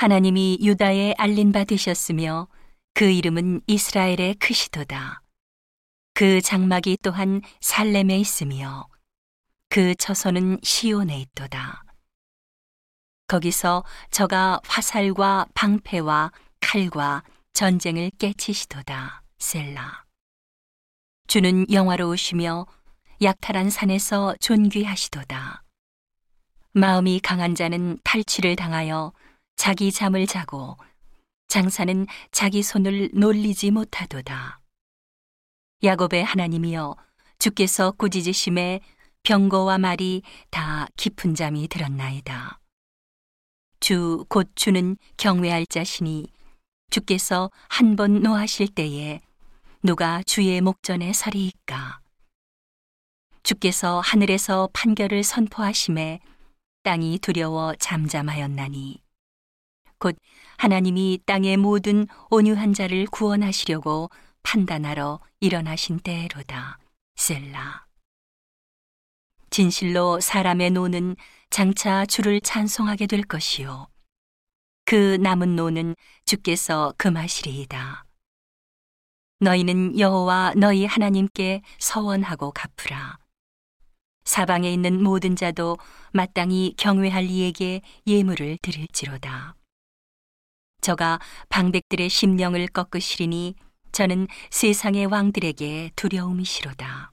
하나님이 유다에 알린 바 되셨으며 그 이름은 이스라엘의 크시도다. 그 장막이 또한 살렘에 있으며 그 처소는 시온에 있도다. 거기서 저가 화살과 방패와 칼과 전쟁을 깨치시도다. 셀라. 주는 영화로우시며 약탈한 산에서 존귀하시도다. 마음이 강한 자는 탈취를 당하여 자기 잠을 자고 장사는 자기 손을 놀리지 못하도다. 야곱의 하나님이여 주께서 꾸짖으심에 병거와 말이 다 깊은 잠이 들었나이다. 주 곧 주는 경외할 자시니 주께서 한 번 노하실 때에 누가 주의 목전에 서리이까. 주께서 하늘에서 판결을 선포하심에 땅이 두려워 잠잠하였나니 곧 하나님이 땅의 모든 온유한 자를 구원하시려고 판단하러 일어나신 때로다. 셀라. 진실로 사람의 노는 장차 주를 찬송하게 될 것이요. 그 남은 노는 주께서 금하시리이다. 너희는 여호와 너희 하나님께 서원하고 갚으라. 사방에 있는 모든 자도 마땅히 경외할 이에게 예물을 드릴지로다. 저가 방백들의 심령을 꺾으시리니 저는 세상의 왕들에게 두려움이시로다.